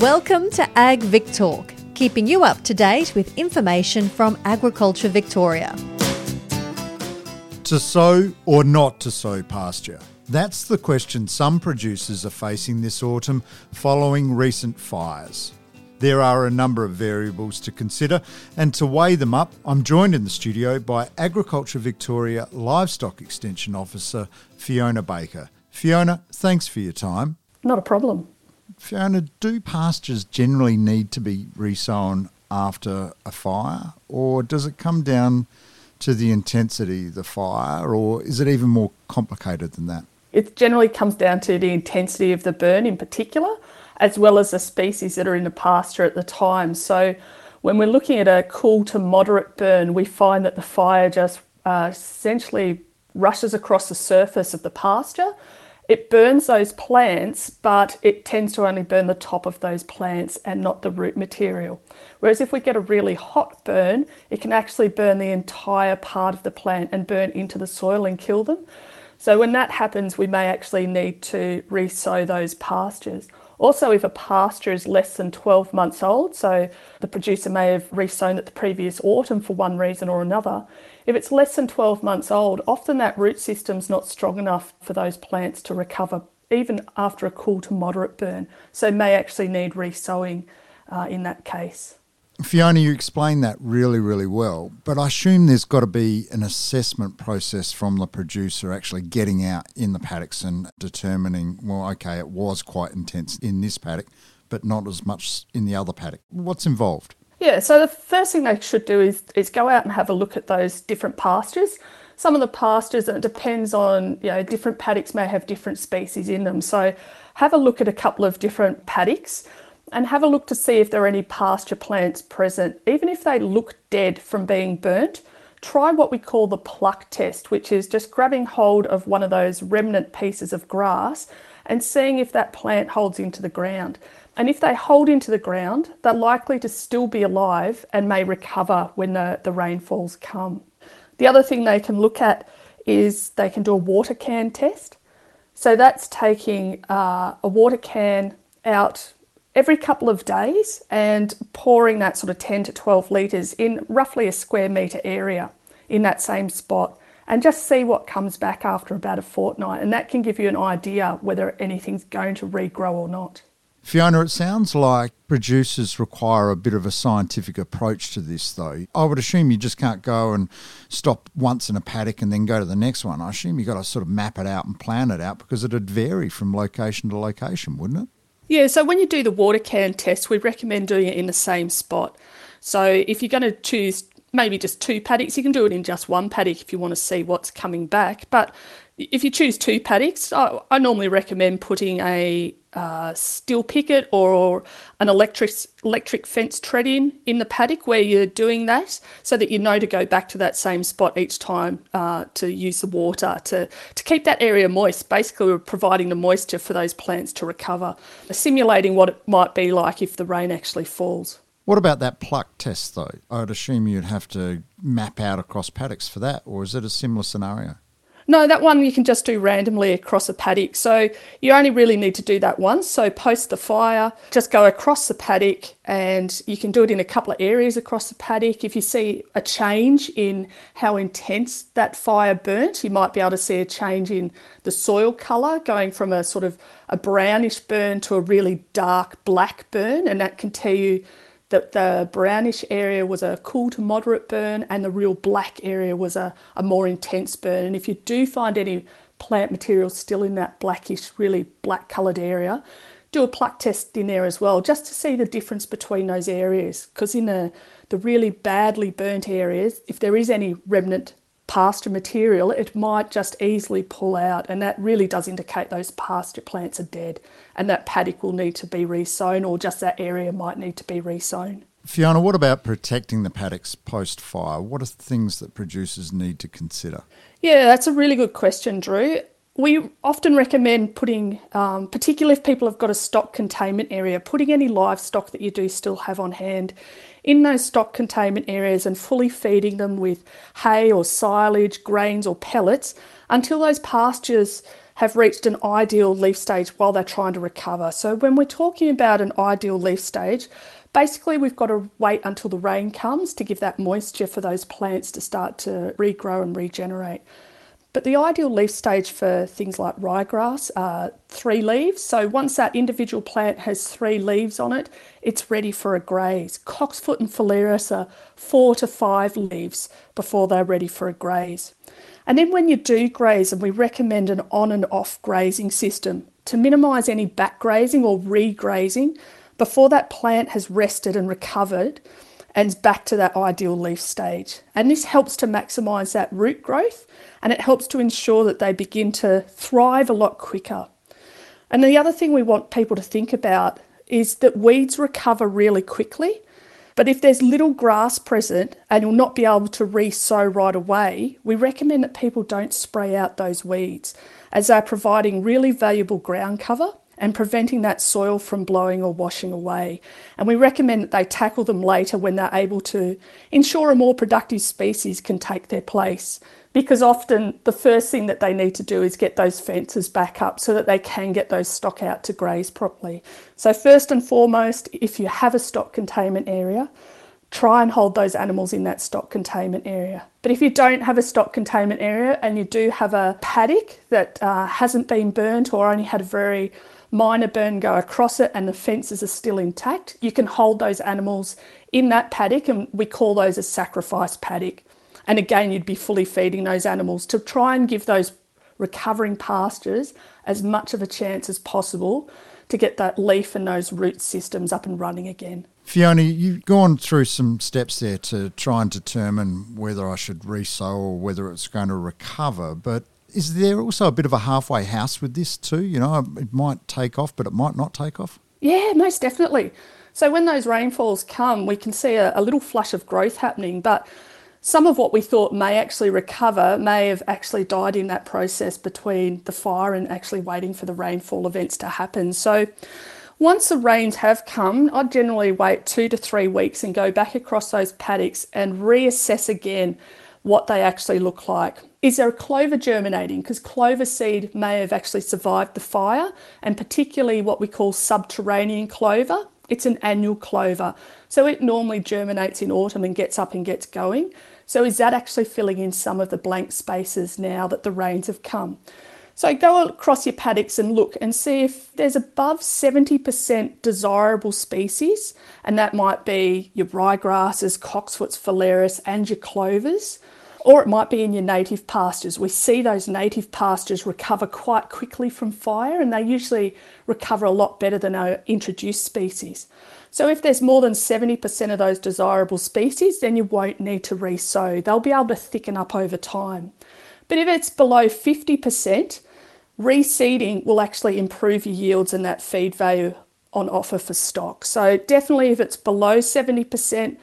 Welcome to Ag Vic Talk, keeping you up to date with information from Agriculture Victoria. To sow or not to sow pasture? That's the question some producers are facing this autumn following recent fires. There are a number of variables to consider, and to weigh them up, I'm joined in the studio by Agriculture Victoria Livestock Extension Officer Fiona Baker. Fiona, thanks for your time. Not a problem. Fiona, do pastures generally need to be resown after a fire, or does it come down to the intensity of the fire, or is it even more complicated than that? It generally comes down to the intensity of the burn in particular, as well as the species that are in the pasture at the time. So, when we're looking at a cool to moderate burn, we find that the fire just uh, essentially rushes across the surface of the pasture. It burns those plants, but it tends to only burn the top of those plants and not the root material. Whereas if we get a really hot burn, it can actually burn the entire part of the plant and burn into the soil and kill them. So when that happens, we may actually need to resow those pastures. Also, if a pasture is less than 12 months old, so the producer may have resown it the previous autumn for one reason or another, if it's less than 12 months old, often that root system's not strong enough for those plants to recover even after a cool to moderate burn, so may actually need resowing uh, in that case. Fiona, you explained that really, really well, but I assume there's got to be an assessment process from the producer actually getting out in the paddocks and determining, well, okay, it was quite intense in this paddock, but not as much in the other paddock. What's involved? Yeah, so the first thing they should do is, is go out and have a look at those different pastures. Some of the pastures, and it depends on, you know, different paddocks may have different species in them. So have a look at a couple of different paddocks and have a look to see if there are any pasture plants present. Even if they look dead from being burnt, try what we call the pluck test, which is just grabbing hold of one of those remnant pieces of grass and seeing if that plant holds into the ground. And if they hold into the ground, they're likely to still be alive and may recover when the, the rainfalls come. The other thing they can look at is they can do a water can test. So that's taking uh, a water can out every couple of days and pouring that sort of 10 to 12 litres in roughly a square metre area in that same spot and just see what comes back after about a fortnight. And that can give you an idea whether anything's going to regrow or not. Fiona, it sounds like producers require a bit of a scientific approach to this, though. I would assume you just can't go and stop once in a paddock and then go to the next one. I assume you've got to sort of map it out and plan it out because it'd vary from location to location, wouldn't it? Yeah, so when you do the water can test, we recommend doing it in the same spot. So if you're going to choose maybe just two paddocks, you can do it in just one paddock if you want to see what's coming back. But if you choose two paddocks, I, I normally recommend putting a uh, steel picket or an electric electric fence tread in in the paddock where you're doing that, so that you know to go back to that same spot each time uh, to use the water to to keep that area moist. Basically, we're providing the moisture for those plants to recover, simulating what it might be like if the rain actually falls. What about that pluck test, though? I'd assume you'd have to map out across paddocks for that, or is it a similar scenario? No, that one you can just do randomly across a paddock. So you only really need to do that once. So post the fire, just go across the paddock and you can do it in a couple of areas across the paddock. If you see a change in how intense that fire burnt, you might be able to see a change in the soil colour going from a sort of a brownish burn to a really dark black burn. And that can tell you that the brownish area was a cool to moderate burn and the real black area was a, a more intense burn. And if you do find any plant material still in that blackish, really black coloured area, do a pluck test in there as well, just to see the difference between those areas. Because in the, the really badly burnt areas, if there is any remnant pasture material, it might just easily pull out, and that really does indicate those pasture plants are dead, and that paddock will need to be resown, or just that area might need to be resown. Fiona, what about protecting the paddocks post fire? What are things that producers need to consider? Yeah, that's a really good question, Drew. We often recommend putting, um, particularly if people have got a stock containment area, putting any livestock that you do still have on hand in those stock containment areas and fully feeding them with hay or silage, grains or pellets until those pastures have reached an ideal leaf stage while they're trying to recover. So, when we're talking about an ideal leaf stage, basically we've got to wait until the rain comes to give that moisture for those plants to start to regrow and regenerate. But the ideal leaf stage for things like ryegrass are three leaves. So once that individual plant has three leaves on it, it's ready for a graze. Cocksfoot and phalaris are four to five leaves before they're ready for a graze. And then when you do graze, and we recommend an on and off grazing system to minimise any back grazing or regrazing before that plant has rested and recovered and back to that ideal leaf stage. And this helps to maximise that root growth and it helps to ensure that they begin to thrive a lot quicker. And the other thing we want people to think about is that weeds recover really quickly but if there's little grass present and you'll not be able to re-sow right away, we recommend that people don't spray out those weeds as they're providing really valuable ground cover and preventing that soil from blowing or washing away. And we recommend that they tackle them later when they're able to ensure a more productive species can take their place because often the first thing that they need to do is get those fences back up so that they can get those stock out to graze properly. So, first and foremost, if you have a stock containment area, try and hold those animals in that stock containment area. But if you don't have a stock containment area and you do have a paddock that uh, hasn't been burnt or only had a very minor burn go across it and the fences are still intact, you can hold those animals in that paddock and we call those a sacrifice paddock. And again, you'd be fully feeding those animals to try and give those recovering pastures as much of a chance as possible to get that leaf and those root systems up and running again. Fiona, you've gone through some steps there to try and determine whether I should resow or whether it's going to recover. But is there also a bit of a halfway house with this too? You know, it might take off, but it might not take off. Yeah, most definitely. So when those rainfalls come, we can see a, a little flush of growth happening, but some of what we thought may actually recover may have actually died in that process between the fire and actually waiting for the rainfall events to happen. So, once the rains have come, I'd generally wait two to three weeks and go back across those paddocks and reassess again what they actually look like. Is there a clover germinating? Because clover seed may have actually survived the fire, and particularly what we call subterranean clover. It's an annual clover, so it normally germinates in autumn and gets up and gets going. So is that actually filling in some of the blank spaces now that the rains have come? So go across your paddocks and look and see if there's above 70% desirable species, and that might be your ryegrasses, cocksfoots, phalaris, and your clovers, or it might be in your native pastures. We see those native pastures recover quite quickly from fire, and they usually recover a lot better than our introduced species. So if there's more than 70% of those desirable species, then you won't need to resow. They'll be able to thicken up over time. But if it's below 50%, reseeding will actually improve your yields and that feed value on offer for stock. So definitely if it's below 70%,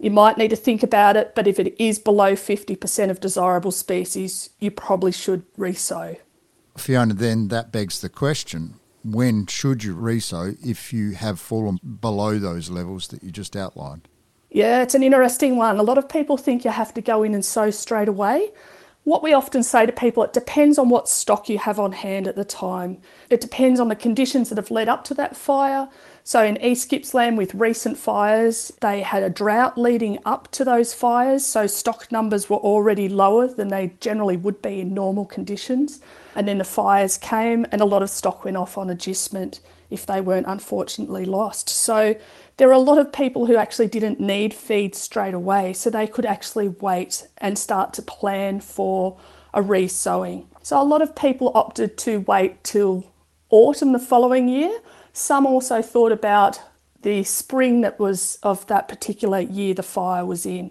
you might need to think about it, but if it is below 50% of desirable species, you probably should resow. Fiona, then that begs the question when should you resow if you have fallen below those levels that you just outlined? Yeah, it's an interesting one. A lot of people think you have to go in and sow straight away. What we often say to people, it depends on what stock you have on hand at the time. It depends on the conditions that have led up to that fire. So in East Gippsland with recent fires, they had a drought leading up to those fires, so stock numbers were already lower than they generally would be in normal conditions. And then the fires came and a lot of stock went off on agistment if they weren't unfortunately lost. So there are a lot of people who actually didn't need feed straight away, so they could actually wait and start to plan for a resowing. So a lot of people opted to wait till autumn the following year some also thought about the spring that was of that particular year the fire was in.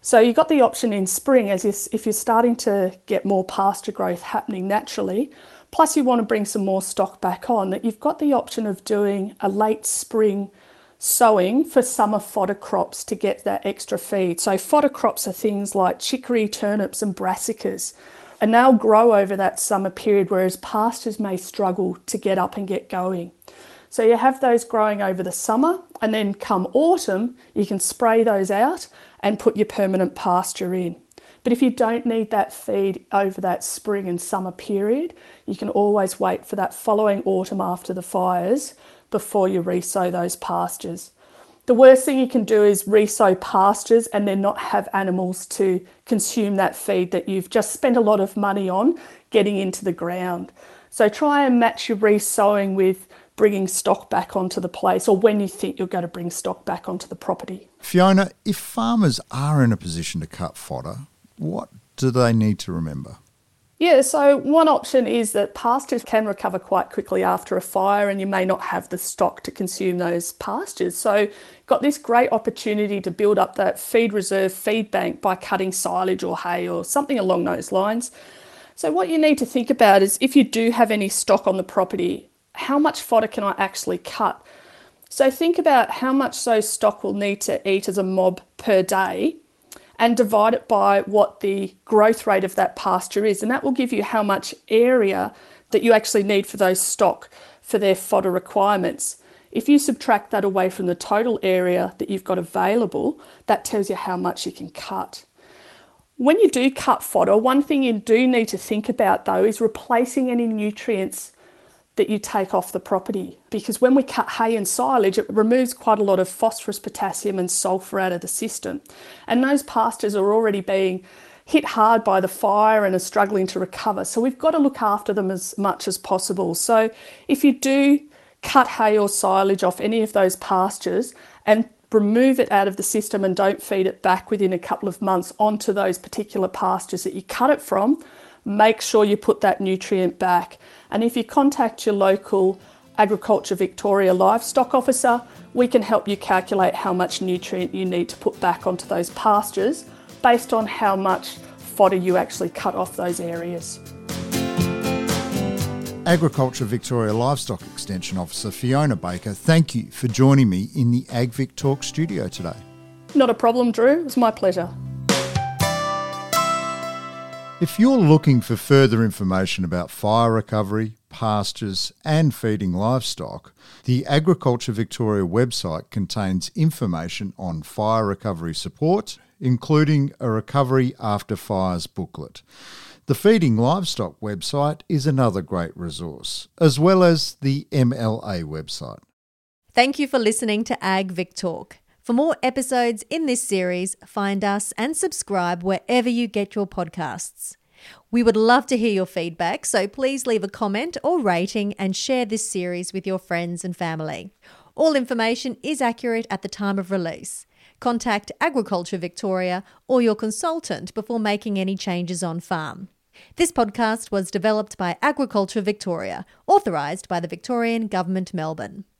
So you got the option in spring as if you're starting to get more pasture growth happening naturally, plus you want to bring some more stock back on, that you've got the option of doing a late spring sowing for summer fodder crops to get that extra feed. So fodder crops are things like chicory, turnips and brassicas. And they'll grow over that summer period, whereas pastures may struggle to get up and get going. So you have those growing over the summer, and then come autumn, you can spray those out and put your permanent pasture in. But if you don't need that feed over that spring and summer period, you can always wait for that following autumn after the fires before you resow those pastures. The worst thing you can do is resow pastures and then not have animals to consume that feed that you've just spent a lot of money on getting into the ground. So try and match your resowing with bringing stock back onto the place or when you think you're going to bring stock back onto the property. Fiona, if farmers are in a position to cut fodder, what do they need to remember? Yeah, so one option is that pastures can recover quite quickly after a fire, and you may not have the stock to consume those pastures. So, got this great opportunity to build up that feed reserve feed bank by cutting silage or hay or something along those lines. So, what you need to think about is if you do have any stock on the property, how much fodder can I actually cut? So, think about how much those stock will need to eat as a mob per day and divide it by what the growth rate of that pasture is. And that will give you how much area that you actually need for those stock for their fodder requirements. If you subtract that away from the total area that you've got available, that tells you how much you can cut. When you do cut fodder, one thing you do need to think about though is replacing any nutrients that you take off the property because when we cut hay and silage, it removes quite a lot of phosphorus, potassium, and sulfur out of the system. And those pastures are already being hit hard by the fire and are struggling to recover. So we've got to look after them as much as possible. So if you do cut hay or silage off any of those pastures and remove it out of the system and don't feed it back within a couple of months onto those particular pastures that you cut it from, make sure you put that nutrient back. And if you contact your local Agriculture Victoria livestock officer, we can help you calculate how much nutrient you need to put back onto those pastures based on how much fodder you actually cut off those areas. Agriculture Victoria Livestock Extension Officer Fiona Baker, thank you for joining me in the AgVic Talk studio today. Not a problem, Drew. It was my pleasure. If you're looking for further information about fire recovery, pastures, and feeding livestock, the Agriculture Victoria website contains information on fire recovery support, including a Recovery After Fires booklet. The Feeding Livestock website is another great resource, as well as the MLA website. Thank you for listening to Ag Vic Talk. For more episodes in this series, find us and subscribe wherever you get your podcasts. We would love to hear your feedback, so please leave a comment or rating and share this series with your friends and family. All information is accurate at the time of release. Contact Agriculture Victoria or your consultant before making any changes on farm. This podcast was developed by Agriculture Victoria, authorised by the Victorian Government Melbourne.